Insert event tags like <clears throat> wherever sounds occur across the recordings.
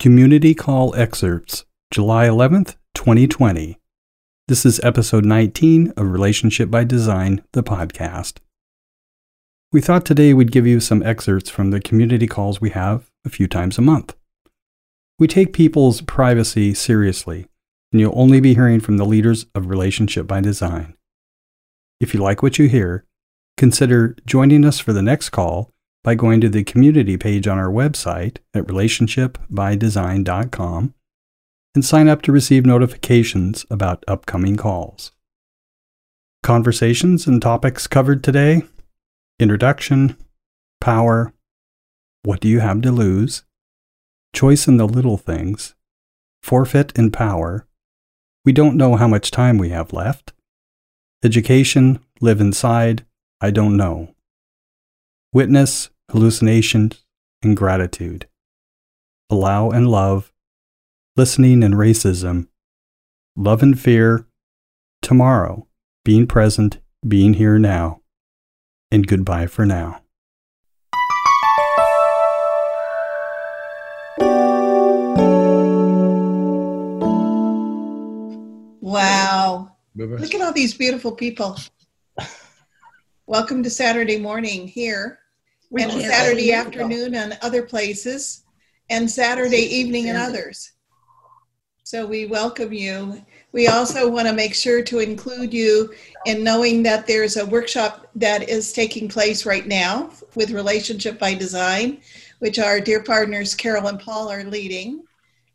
Community Call Excerpts, July 11th, 2020. This is episode 19 of Relationship by Design, the podcast. We thought today we'd give you some excerpts from the community calls we have a few times a month. We take people's privacy seriously, and you'll only be hearing from the leaders of Relationship by Design. If you like what you hear, consider joining us for the next call by going to the community page on our website at relationshipbydesign.com and sign up to receive notifications about upcoming calls. Conversations and topics covered today. Introduction, Power, What do you have to lose? Choice in the little things, Forfeit in Power, We don't know how much time we have left, Education, Live Inside, I don't know witness, hallucinations, and gratitude, allow and love, listening and racism, love and fear, tomorrow, being present, being here now, and goodbye for now. Wow. Look at all these beautiful people. Welcome to Saturday morning here, We and Saturday afternoon on other places, and Saturday evening in others. So we welcome you. We also want to make sure to include you in knowing that there's a workshop that is taking place right now with Relationship by Design, which our dear partners Carol and Paul are leading,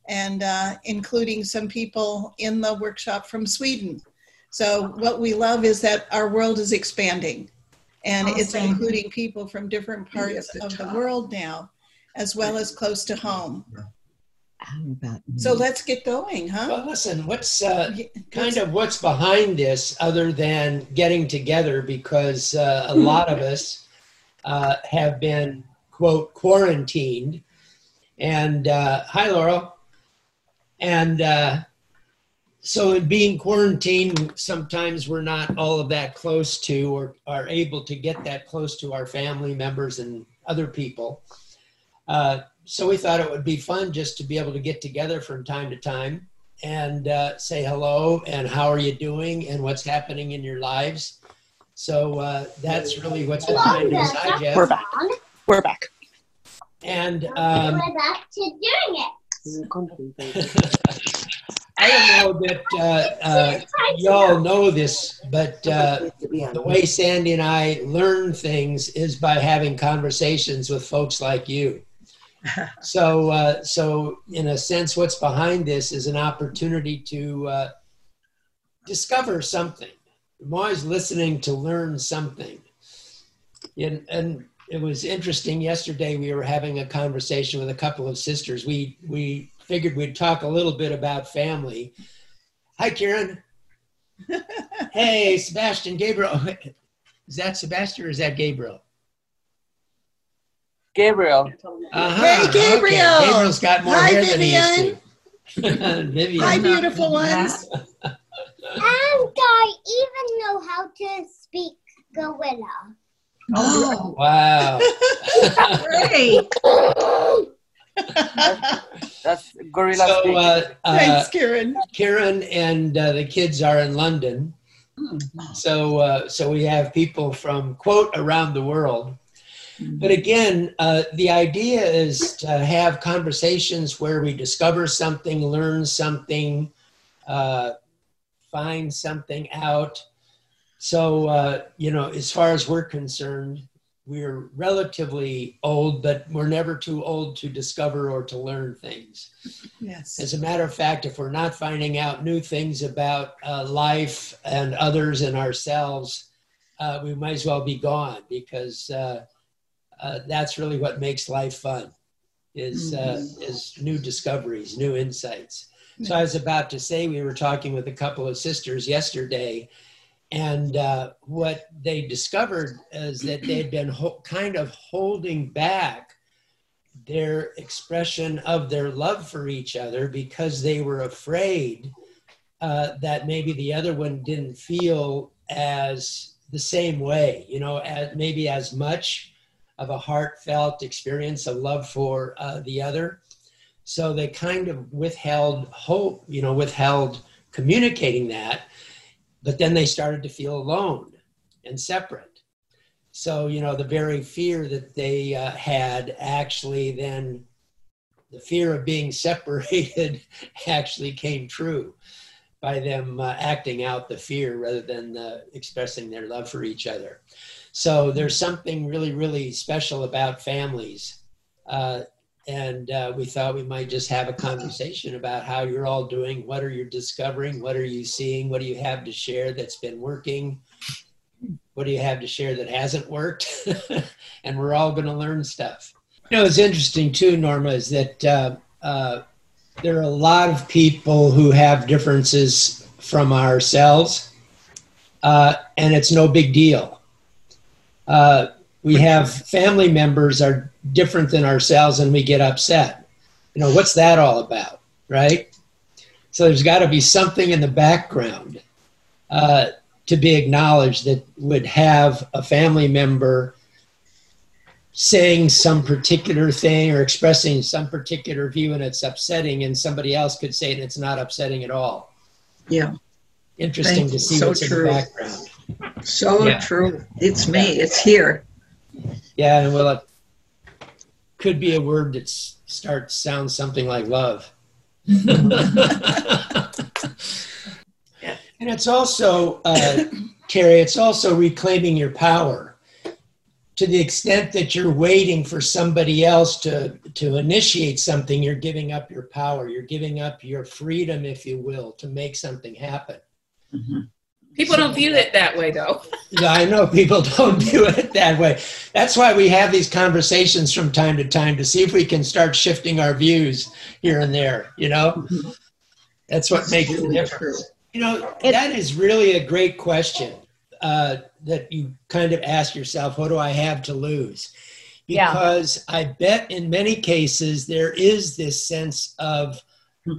and uh, including some people in the workshop from Sweden. So what we love is that our world is expanding, and it's including people from different parts at the of the world now, as well as close to home. So let's get going, huh? Well, listen, what's uh, kind of what's behind this other than getting together because uh, a <laughs> lot of us uh, have been, quote, quarantined. And uh, hi, Laurel. And uh, so, in being quarantined, sometimes we're not all of that close to or are able to get that close to our family members and other people. Uh, so, we thought it would be fun just to be able to get together from time to time and uh, say hello and how are you doing and what's happening in your lives. So uh, that's really what's behind this. Hi, Jeff. We're back. We're back. And um, We're back to doing it. <laughs> I don't know that uh, uh, y'all know this, but uh, the way Sandy and I learn things is by having conversations with folks like you. <laughs> So, uh, so in a sense, what's behind this is an opportunity to uh, discover something. I'm always listening to learn something. And, and it was interesting. Yesterday, we were having a conversation with a couple of sisters. We we figured we'd talk a little bit about family. Hi, Karen. <laughs> hey, Sebastian, Gabriel. Is that Sebastian or is that Gabriel? Gabriel. Uh-huh. Hey, Gabriel. Okay. Gabriel's got more Hi, hair than he used to. Vivian. <laughs> Hi, beautiful ones. <laughs> And I even know how to speak gorilla. Oh, Wow. great. That's gorilla so, uh, uh, Thanks, Karen. Karen and uh, the kids are in London. So, uh, so we have people from quote around the world. But again, uh, the idea is to have conversations where we discover something, learn something, uh, find something out. So, uh, you know, as far as we're concerned, we're relatively old, but we're never too old to discover or to learn things. Yes. As a matter of fact, if we're not finding out new things about uh, life and others and ourselves, uh, we might as well be gone because uh, uh, that's really what makes life fun is, uh, is new discoveries, new insights. So I was about to say, we were talking with a couple of sisters yesterday, and uh, what they discovered is that they'd been ho- kind of holding back their expression of their love for each other because they were afraid uh, that maybe the other one didn't feel as the same way, you know, as, maybe as much of a heartfelt experience of love for uh, the other. So they kind of withheld hope, you know, withheld communicating that, but then they started to feel alone and separate. So, you know, the very fear that they uh, had actually then, the fear of being <laughs> separated actually came true by them uh, acting out the fear rather than uh, expressing their love for each other. So there's something really, really special about families. Uh, and uh, we thought we might just have a conversation about how you're all doing. What are you discovering? What are you seeing? What do you have to share that's been working? What do you have to share that hasn't worked? <laughs> and we're all going to learn stuff. You know, it's interesting too, Norma, is that uh, uh, there are a lot of people who have differences from ourselves, uh, and it's no big deal uh, we have family members are different than ourselves and we get upset. You know, what's that all about, right? So there's got to be something in the background uh, to be acknowledged that would have a family member saying some particular thing or expressing some particular view and it's upsetting, and somebody else could say it and it's not upsetting at all. Yeah. Interesting Thank to see So what's in true. the background. So Yeah. true. It's me. It's here. Yeah, and well, it could be a word that starts sounds something like love. <laughs> yeah. and it's also, uh, Terry, it's also reclaiming your power. To the extent that you're waiting for somebody else to, to initiate something, you're giving up your power. You're giving up your freedom, if you will, to make something happen. People don't view it that way, though. <laughs> Yeah, I know people don't view it that way. That's why we have these conversations from time to time to see if we can start shifting our views here and there, you know? That's what makes the Really difference. You know, that is really a great question uh, that you kind of ask yourself what do I have to lose? Yeah. Because I bet in many cases there is this sense of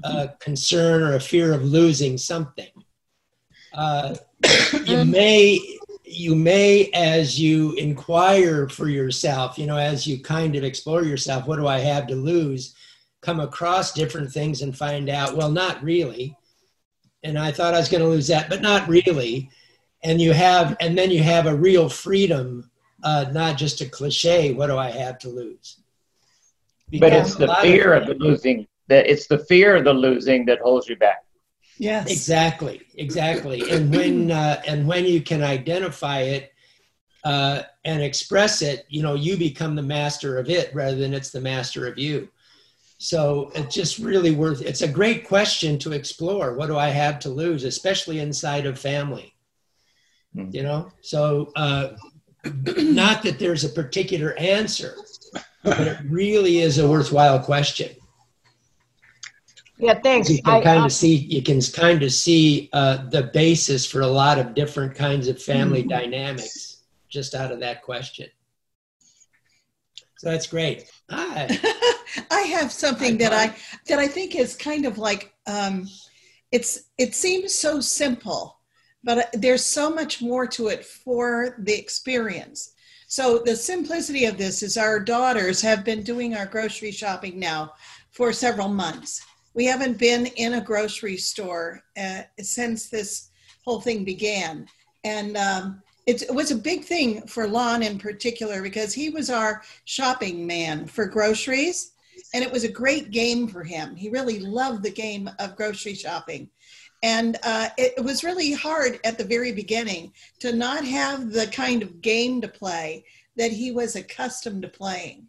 uh, concern or a fear of losing something. Uh, you may you may as you inquire for yourself you know as you kind of explore yourself what do i have to lose? Come across different things and find out well not really. And i thought i was going to lose that but not really. And you have and then you have a real freedom uh, not just a cliche what do i have to lose? But it's the lot fear of the losing that it's the fear of the losing that holds you back. Yes. Exactly, exactly. And when <clears throat> uh, and when you can identify it uh, and express it, you know, you become the master of it rather than it's the master of you. So it's just really worth. It's a great question to explore. What do I have to lose, especially inside of family? Hmm. You know, so uh, <clears throat> not that there's a particular answer, but it really is a worthwhile question. Yeah, thanks. You can kind um, of see you can kind of see uh, the basis for a lot of different kinds of family Hmm. dynamics just out of that question. So that's great. Hi. <laughs> I have something that I that I think is kind of like um, it's it seems so simple, but uh, there's so much more to it for the experience. So the simplicity of this is our daughters have been doing our grocery shopping now for several months. We haven't been in a grocery store uh, since this whole thing began, and um, it, it was a big thing for Lon in particular because he was our shopping man for groceries and it was a great game for him. He really loved the game of grocery shopping. And uh, it, it was really hard at the very beginning to not have the kind of game to play that he was accustomed to playing.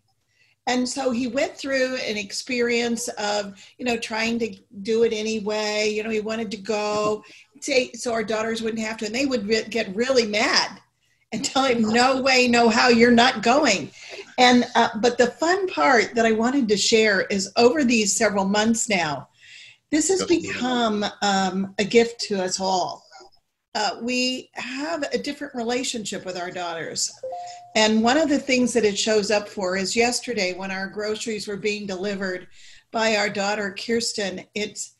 And so he went through an experience of, you know, trying to do it anyway. You know, he wanted to go, say, so our daughters wouldn't have to, and they would re- get really mad and <laughs> tell him, no way, no how, you're not going. And uh, but the fun part that I wanted to share is over these several months now, this has become um, a gift to us all. Uh, we have a different relationship with our daughters. And one of the things that it shows up for is yesterday when our groceries were being delivered by our daughter Kirsten, it's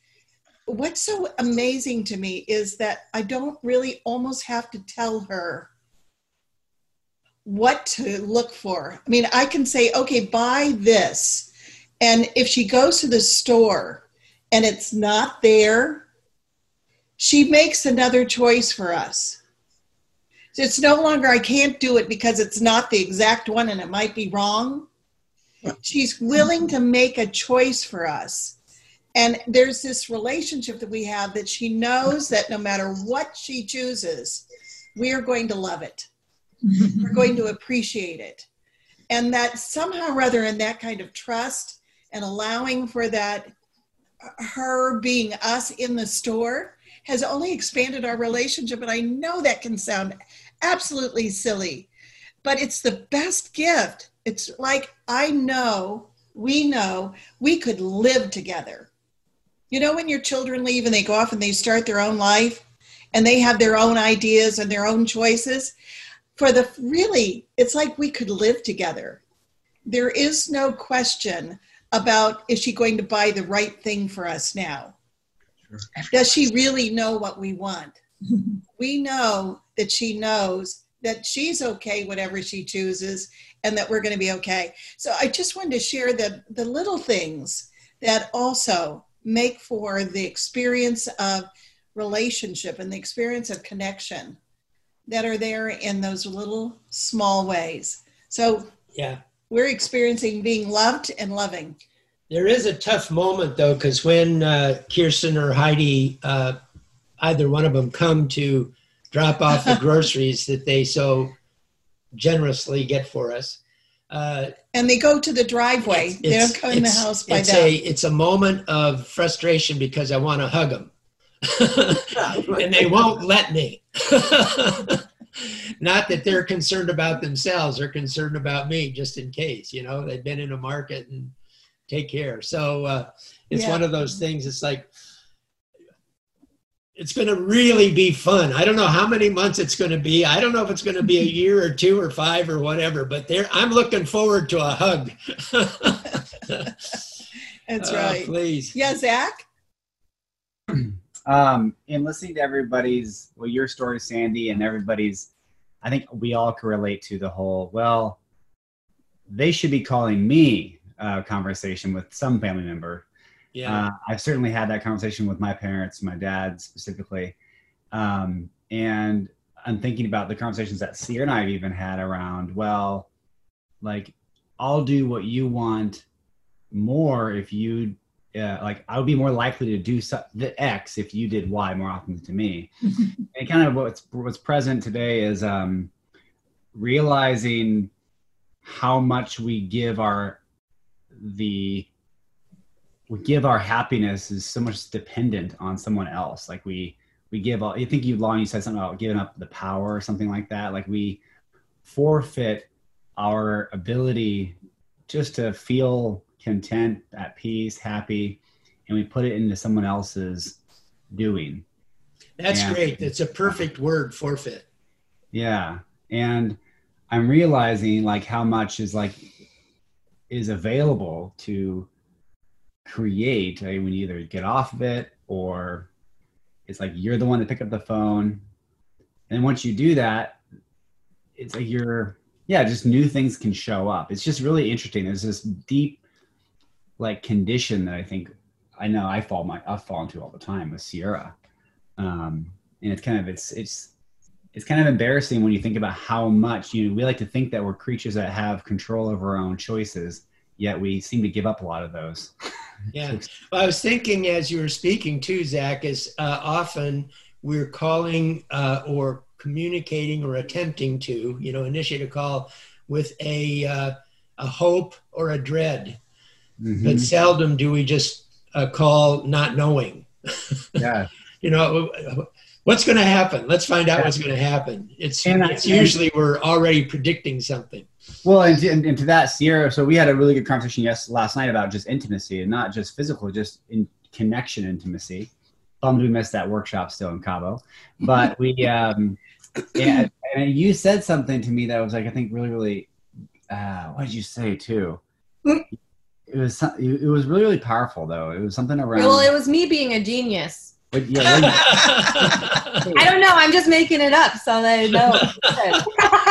what's so amazing to me is that I don't really almost have to tell her what to look for. I mean, I can say, okay, buy this. And if she goes to the store and it's not there, she makes another choice for us. It's no longer, I can't do it because it's not the exact one and it might be wrong. She's willing to make a choice for us. And there's this relationship that we have that she knows that no matter what she chooses, we are going to love it. We're going to appreciate it. And that somehow or other, in that kind of trust and allowing for that, her being us in the store has only expanded our relationship. And I know that can sound absolutely silly, but it's the best gift. It's like, I know, we know we could live together. You know, when your children leave and they go off and they start their own life and they have their own ideas and their own choices, for the really, it's like we could live together. There is no question about is she going to buy the right thing for us now? Does she really know what we want? <laughs> we know that she knows that she's okay whatever she chooses and that we're going to be okay. So I just wanted to share the the little things that also make for the experience of relationship and the experience of connection that are there in those little small ways. So Yeah. we're experiencing being loved and loving. There is a tough moment though, because when uh, Kirsten or Heidi, uh, either one of them, come to drop off the <laughs> groceries that they so generously get for us, uh, And they go to the driveway. it's- they don't come in the house by it's a it's a moment of frustration because I want to hug them, <laughs> and they won't let me. <laughs> Not that they're concerned about themselves; they're concerned about me, just in case. You know, they've been in a market and take care. So uh, it's Yeah. one of those things. It's like it's going to really be fun. I don't know how many months it's going to be. I don't know if it's going to be a <laughs> year or two or five or whatever. But there, I'm looking forward to a hug. <laughs> That's Oh, <laughs> right. Please. Yeah, Zach? <clears throat> um, in listening to everybody's, well, your story, Sandy, and everybody's, I think we all can relate to the whole, well, they should be calling me uh, conversation with some family member. Yeah. Uh, I've certainly had that conversation with my parents, my dad specifically. Um, and I'm thinking about the conversations that Sierra and I have even had around, well, like, I'll do what you want more if you uh, like I would be more likely to do so, the X if you did Y more often to me. <laughs> and kind of what's what's present today is um, realizing how much we give our the we give our happiness is so much dependent on someone else. Like we we give all. I think you Lon you said something about giving up the power or something like that. Like we forfeit our ability just to feel content, at peace, happy, and we put it into someone else's doing. That's Yeah. great. That's a perfect word, forfeit. Yeah. And I'm realizing like how much is like is available to create when you either get off of it or it's like you're the one to pick up the phone. And once you do that, it's like you're yeah, just new things can show up. It's just really interesting. There's this deep like condition that I think I know I fall my I fall into all the time with Sierra. Um and it's kind of it's it's it's kind of embarrassing when you think about how much you know we like to think that we're creatures that have control over our own choices yet we seem to give up a lot of those <laughs> Yeah. Well, I was thinking as you were speaking too, Zach, is uh, often we're calling uh, or communicating or attempting to, you know, initiate a call with a uh, a hope or a dread, Mhm. but seldom do we just uh, call not knowing. yeah <laughs> You know, what's going to happen? Let's find out what's going to happen. It's And I- it's usually we're already predicting something. well and to, and, and to that sierra so we had a really good conversation yes last night about just intimacy and not just physical just in connection intimacy bummed we missed that workshop still in cabo but we <laughs> um yeah and you said something to me that was like i think really really uh what did you say too it was some- it was really really powerful though it was something around Well, it was me being a genius. But yeah, what <laughs> I don't know. I'm just making it up so they know.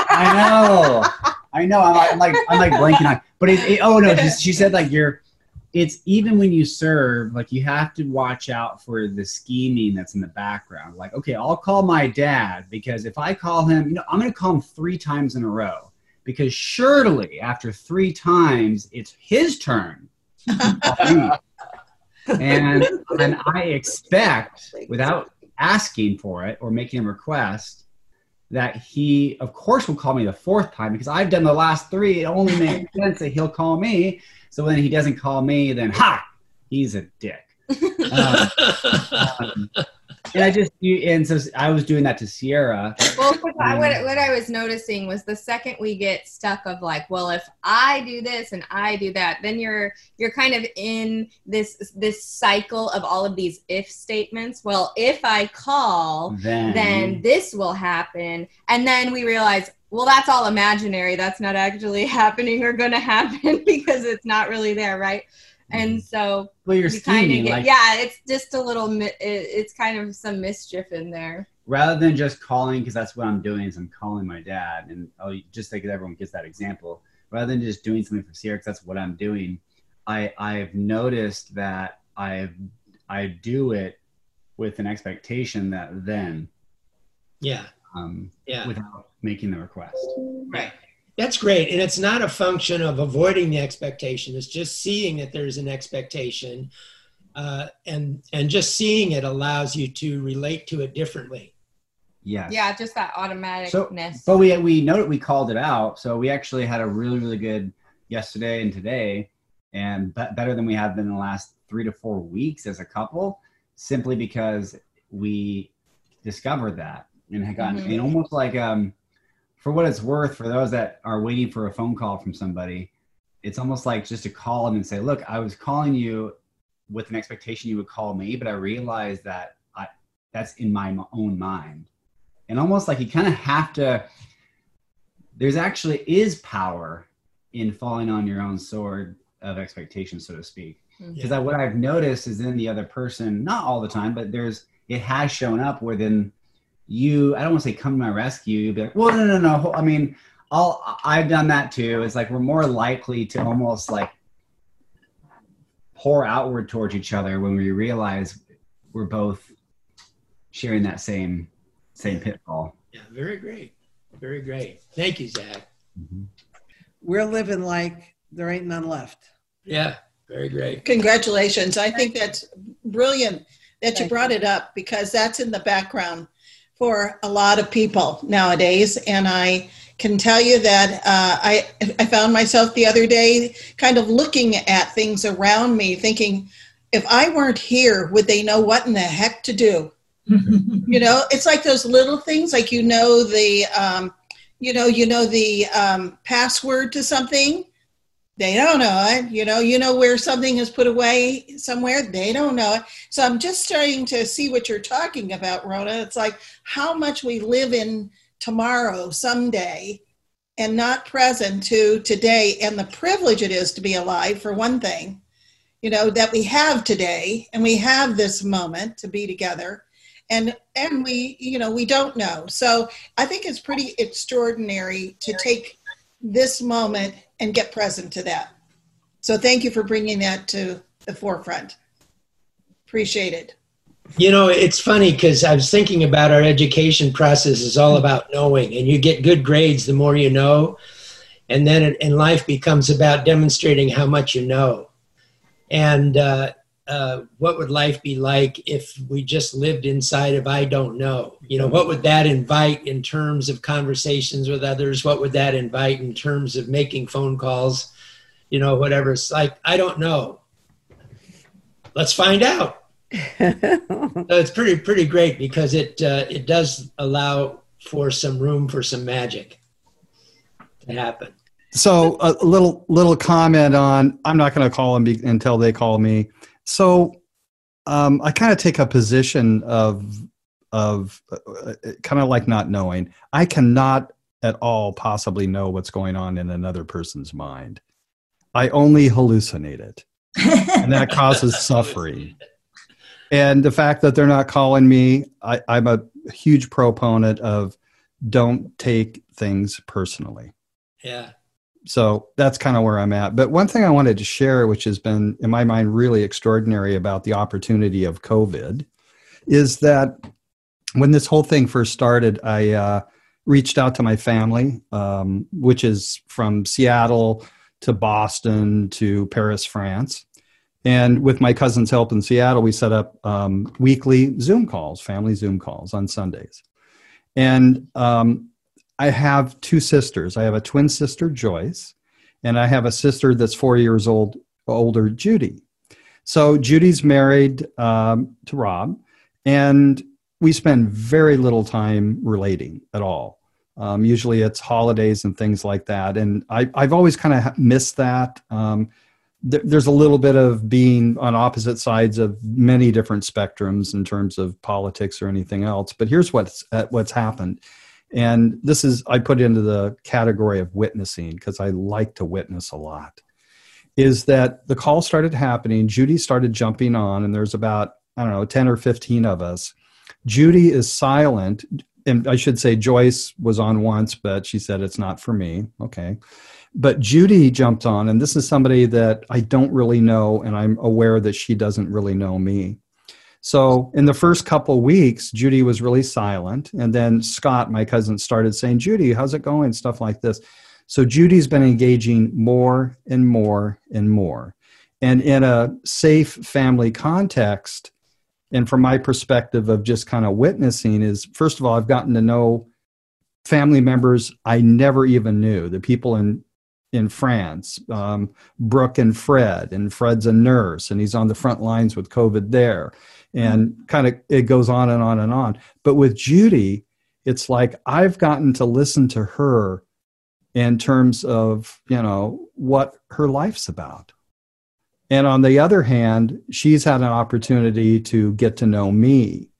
I know, I know. I'm, like- I'm like, I'm like blanking on. But it, it, oh no, she, she said like you're, it's even when you serve, like you have to watch out for the scheming that's in the background. Like, okay, I'll call my dad because if I call him, you know, I'm going to call him three times in a row because surely after three times, it's his turn. <laughs> to call me. and <laughs> and I expect, without asking for it or making a request, that he, of course, will call me the fourth time because I've done the last three. It only makes <laughs> sense that he'll call me. So when he doesn't call me, then ha, he's a dick. <laughs> Um, um, and I just you and so I was doing that to Sierra. Well, what I, what, what I was noticing was the second we get stuck of like, well, if I do this and I do that, then you're you're kind of in this this cycle of all of these if statements. Well, if I call, Then, then this will happen, and then we realize, well, that's all imaginary. That's not actually <laughs> happening or going to happen <laughs> because it's not really there, right? And so well, you're you kind get, Like yeah, it's just a little, mi- it, it's kind of some mischief in there. rather than just calling, because that's what I'm doing is I'm calling my dad, and I'll just think that everyone gets that example. Rather than just doing something for Sierra, 'cause that's what I'm doing. I I've noticed that I I do it with an expectation that then Yeah, um, yeah. without making the request. Right. That's great. And it's not a function of avoiding the expectation. It's just seeing that there's an expectation. Uh, and and just seeing it allows you to relate to it differently. Yeah. Yeah, just that automaticness. But we we know we called it out, so we actually had a really really good yesterday and today, and be- better than we have been in the last three to four weeks as a couple, simply because we discovered that and had gotten Mhm. and almost like um, for what it's worth, for those that are waiting for a phone call from somebody, it's almost like just to call them and say, "Look, I was calling you with an expectation you would call me, but I realized that I that's in my own mind." and almost like you kind of have to there's actually is power in falling on your own sword of expectation so to speak mm-hmm. because Yeah. what i've noticed is in the other person not all the time but there's it has shown up then you i don't want to say come to my rescue you'd be like well no no no i mean i'll i've done that too it's like we're more likely to almost like pour outward towards each other when we realize we're both sharing that same same pitfall Yeah, very great. Very great. Thank you, Zach. Mm-hmm. We're living like there ain't none left. Yeah, very great. Congratulations. I think that's brilliant that you Thank brought it up because that's in the background for a lot of people nowadays. And I can tell you that uh, I, I found myself the other day kind of looking at things around me, thinking, if I weren't here, would they know what in the heck to do? <laughs> you know, it's like those little things, like you know the, um, you know, you know the um, password to something. They don't know it. You know, you know where something is put away somewhere. They don't know it. So I'm just starting to see what you're talking about, rona It's like how much we live in tomorrow, someday, and not present to today, and the privilege it is to be alive, for one thing. You know that we have today, and we have this moment to be together, and and we, you know, we don't know. So I think it's pretty extraordinary to take this moment and get present to that. So thank you for bringing that to the forefront. Appreciate it. You know, it's funny because I was thinking about our education process is all about knowing, and you get good grades the more you know, and then and life becomes about demonstrating how much you know. And uh, uh, what would life be like if we just lived inside of I don't know? You know, what would that invite in terms of conversations with others? What would that invite in terms of making phone calls? You know, whatever. It's like I don't know. Let's find out. <laughs> So it's pretty pretty great because it uh, it does allow for some room for some magic to happen. So a little little comment on I'm not going to call them be, until they call me. So um, I kind of take a position of of uh, kind of like not knowing. I cannot at all possibly know what's going on in another person's mind. I only hallucinate it, and that causes <laughs> suffering. And the fact that they're not calling me, I, I'm a huge proponent of don't take things personally Yeah. So that's kind of where I'm at. But one thing I wanted to share, which has been in my mind really extraordinary about the opportunity of COVID, is that when this whole thing first started, I uh, reached out to my family, um, which is from Seattle to Boston to Paris, France. And with my cousin's help in Seattle, we set up um, weekly Zoom calls, family Zoom calls on Sundays. And um, I have two sisters. I have a twin sister, Joyce, and I have a sister that's four years old, older, Judy. So Judy's married um, to Rob, and we spend very little time relating at all. Um, usually it's holidays and things like that. And I, have always kind of missed that. Um, th- there's a little bit of being on opposite sides of many different spectrums in terms of politics or anything else. But here's what's, uh, what's happened. And this is, I put into the category of witnessing because I like to witness a lot. Is that the call started happening, Judy started jumping on, and there's about, I don't know, 10 or 15 of us. Judy is silent and I should say Joyce was on once, but she said it's not for me. Okay. But Judy jumped on, and this is somebody that I don't really know, and I'm aware that she doesn't really know me. So in the first couple weeks, Judy was really silent. And then Scott, my cousin, started saying, Judy, how's it going? Stuff like this. So Judy's been engaging more and more and more. And in a safe family context, and from my perspective of just kind of witnessing is first of all i've gotten to know family members i never even knew the people in in france um, brooke and fred and fred's a nurse and he's on the front lines with covid there and kind of it goes on and on and on but with judy it's like i've gotten to listen to her in terms of you know what her life's about and on the other hand, she's had an opportunity to get to know me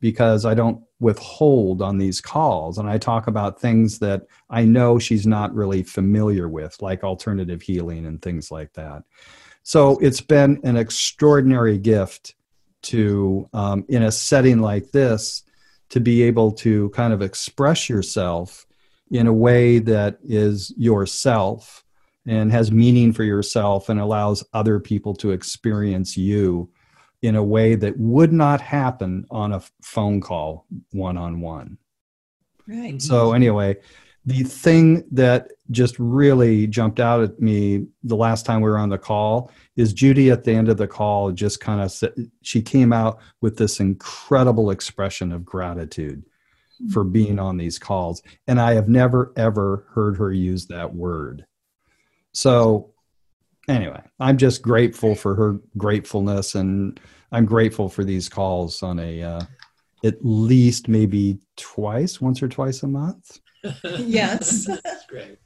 because I don't withhold on these calls. And I talk about things that I know she's not really familiar with, like alternative healing and things like that. So it's been an extraordinary gift to, um, in a setting like this, to be able to kind of express yourself in a way that is yourself and has meaning for yourself and allows other people to experience you in a way that would not happen on a phone call one on one. Right. So, anyway, the thing that just really jumped out at me the last time we were on the call is Judy at the end of the call just kind of said, she came out with this incredible expression of gratitude for being on these calls. And I have never, ever heard her use that word. So anyway, I'm just grateful for her gratefulness, and I'm grateful for these calls on a uh, at least maybe twice, once or twice a month. Yes, <laughs> That's great.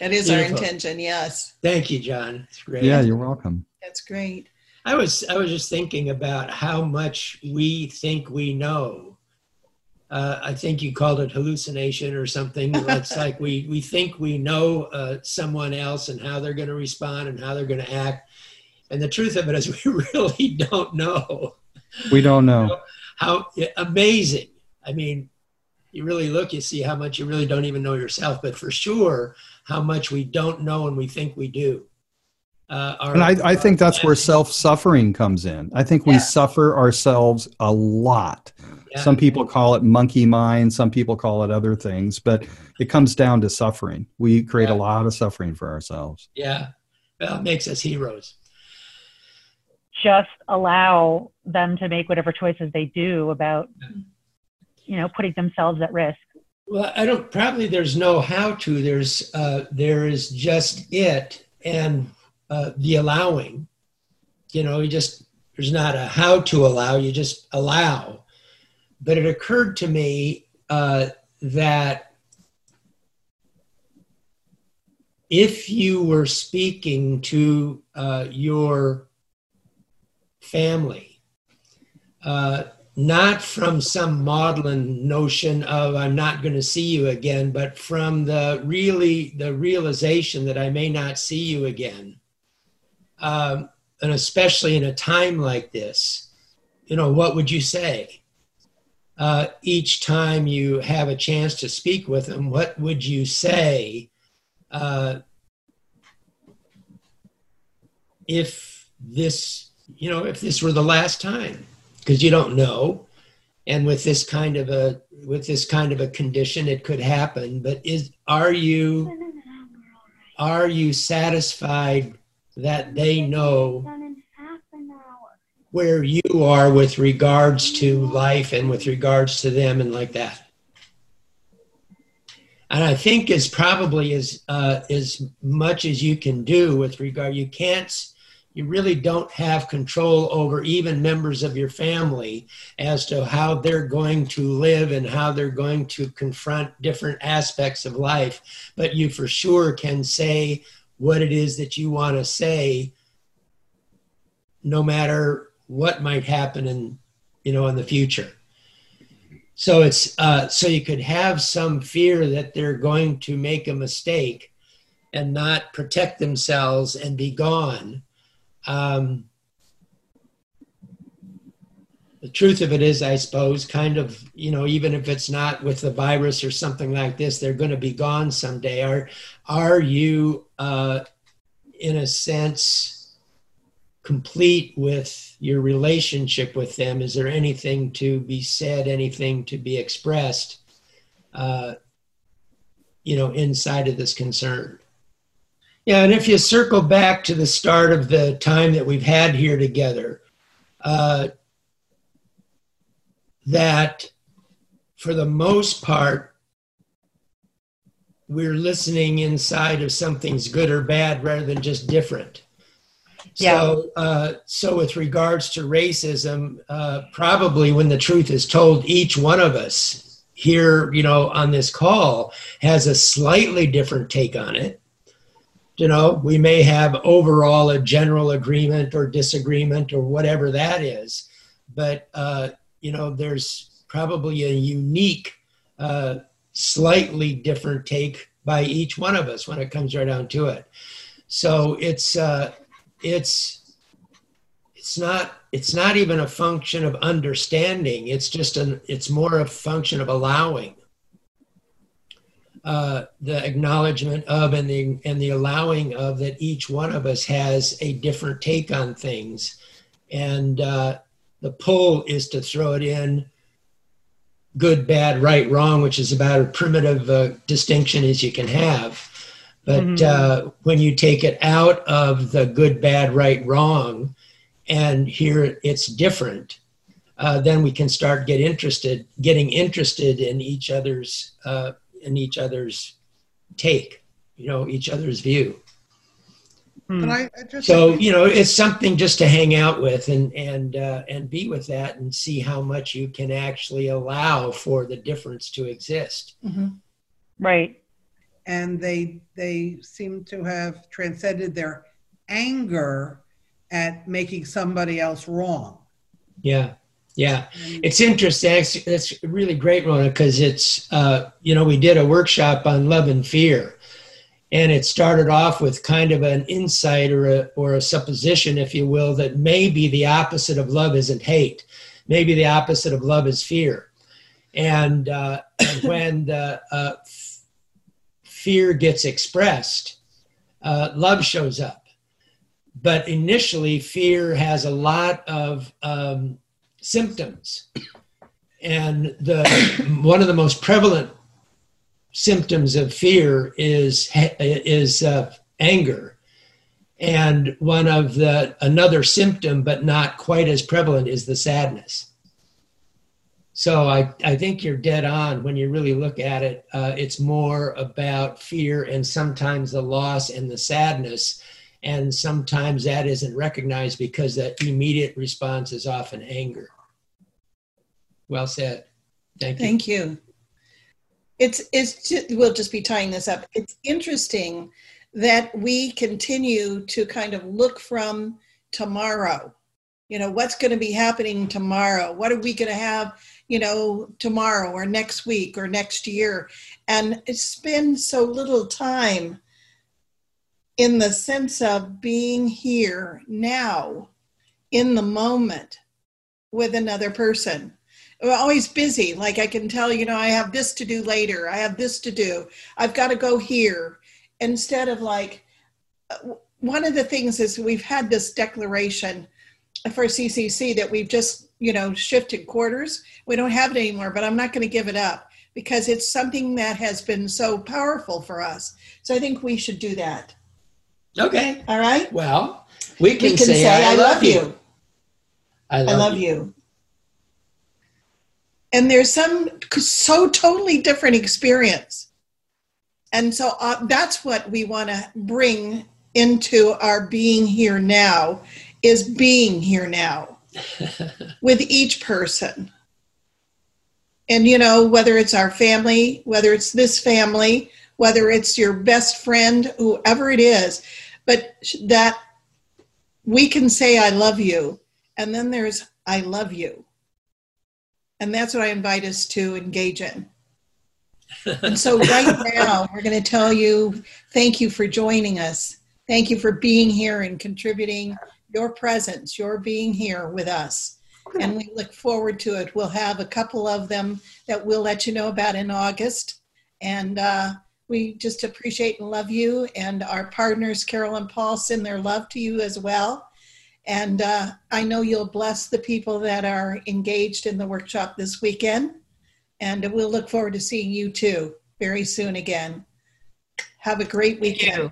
that is Beautiful. our intention. Yes, Thank you, John. It's great. Yeah, you're welcome. that's great. I was I was just thinking about how much we think we know. Uh, I think you called it hallucination or something. <laughs> It's like we we think we know uh, someone else and how they're going to respond and how they're going to act. And the truth of it is, <laughs> we really don't know We don't know. how amazing. I mean, you really look, you see how much you really don't even know yourself. But for sure, how much we don't know and we think we do. Uh, our- And I, I think that's where self suffering comes in. I think we Yeah. suffer ourselves a lot. Yeah. Some people call it monkey mind, some people call it other things, but it comes down to suffering. We create a lot of suffering for ourselves. Yeah, well, it makes us heroes. just allow them to make whatever choices they do about you know putting themselves at risk Well, I don't. Probably there's no how to. There's uh, there is just it and uh, the allowing. You know, you just there's not a how to allow. You just allow. But it occurred to me uh, that if you were speaking to uh, your family, uh, not from some maudlin notion of I'm not going to see you again, but from the really the realization that I may not see you again, um, and especially in a time like this, you know, what would you say? Uh, each time you have a chance to speak with them, what would you say uh, if this, you know, if this were the last time, because you don't know. And with this kind of a with this kind of a condition, it could happen. But is are you are you satisfied that they know where you are with regards to life and with regards to them and like that? and I think is probably as uh, as much as you can do with regard. You can't, you really don't have control over even members of your family as to how they're going to live and how they're going to confront different aspects of life. But you for sure can say what it is that you want to say, no matter what might happen in you know in the future. So it's uh, so you could have some fear that they're going to make a mistake and not protect themselves and be gone. Um, the truth of it is, I suppose, kind of, you know, even if it's not with the virus or something like this, they're going to be gone someday. Are are you, uh, in a sense, complete with your relationship with them? Is there anything to be said, anything to be expressed, uh, you know, inside of this concern? Yeah, and if you circle back to the start of the time that we've had here together, uh, that for the most part, we're listening inside of something's good or bad rather than just different. Yeah. So, uh, so with regards to racism, uh, probably when the truth is told, each one of us here, you know, on this call has a slightly different take on it. You know, we may have overall a general agreement or disagreement or whatever that is, but uh, you know, there's probably a unique, uh, slightly different take by each one of us when it comes right down to it. So it's uh, it's it's not it's not even a function of understanding. It's just an it's more a function of allowing uh, the acknowledgement of and the and the allowing of that each one of us has a different take on things and uh, the pull is to throw it in good bad right wrong which is about as primitive uh, distinction as you can have but Mm-hmm. uh, when you take it out of the good, bad, right, wrong, and here it's different, uh, then we can start get interested, getting interested in each other's uh, in each other's take, you know, each other's view. But I, I just So you know, it's something just to hang out with and and uh, and be with that and see how much you can actually allow for the difference to exist. Right. and they they seem to have transcended their anger at making somebody else wrong. Yeah, yeah. It's interesting. It's, it's really great, Rona, because it's, uh, you know, we did a workshop on love and fear. And it started off with kind of an insight or a, or a supposition, if you will, that maybe the opposite of love isn't hate. Maybe the opposite of love is fear. And uh, <coughs> when the uh, f- fear gets expressed, uh, love shows up but initially fear has a lot of um, symptoms and the <coughs> one of the most prevalent symptoms of fear is is uh, anger and one of the another symptom but not quite as prevalent is the sadness so I, I think you're dead on when you really look at it. Uh, it's more about fear and sometimes the loss and the sadness. And sometimes that isn't recognized because that immediate response is often anger. Well said. Thank you. Thank you. It's it's ju- we'll just be tying this up. It's interesting that we continue to kind of look from tomorrow. You know, what's going to be happening tomorrow? What are we going to have, you know, tomorrow or next week or next year? And spend so little time in the sense of being here now in the moment with another person always busy. Like I can tell, you know, I have this to do later. I have this to do. I've got to go here. Instead of like, uh, one of the things is we've had this declaration for CCC that we've just, you know, shifted quarters. We don't have it anymore, but I'm not going to give it up because it's something that has been so powerful for us. So I think we should do that. Okay. All right. Well, we can, We can say, I, love you. I I love, love you. And there's some so totally different experience. And so uh, that's what we want to bring into our being here now is being here now <laughs> with each person. And you know, whether it's our family, whether it's this family, whether it's your best friend, whoever it is, but that we can say, I love you. And then there's, I love you. And that's what I invite us to engage in. And so, right <laughs> now, we're going to tell you thank you for joining us. Thank you for being here and contributing your presence, your being here with us. And we look forward to it. We'll have a couple of them that we'll let you know about in August. And uh, we just appreciate and love you. And our partners, Carol and Paul, send their love to you as well. And uh, I know you'll bless the people that are engaged in the workshop this weekend. And we'll look forward to seeing you too very soon again. Have a great weekend.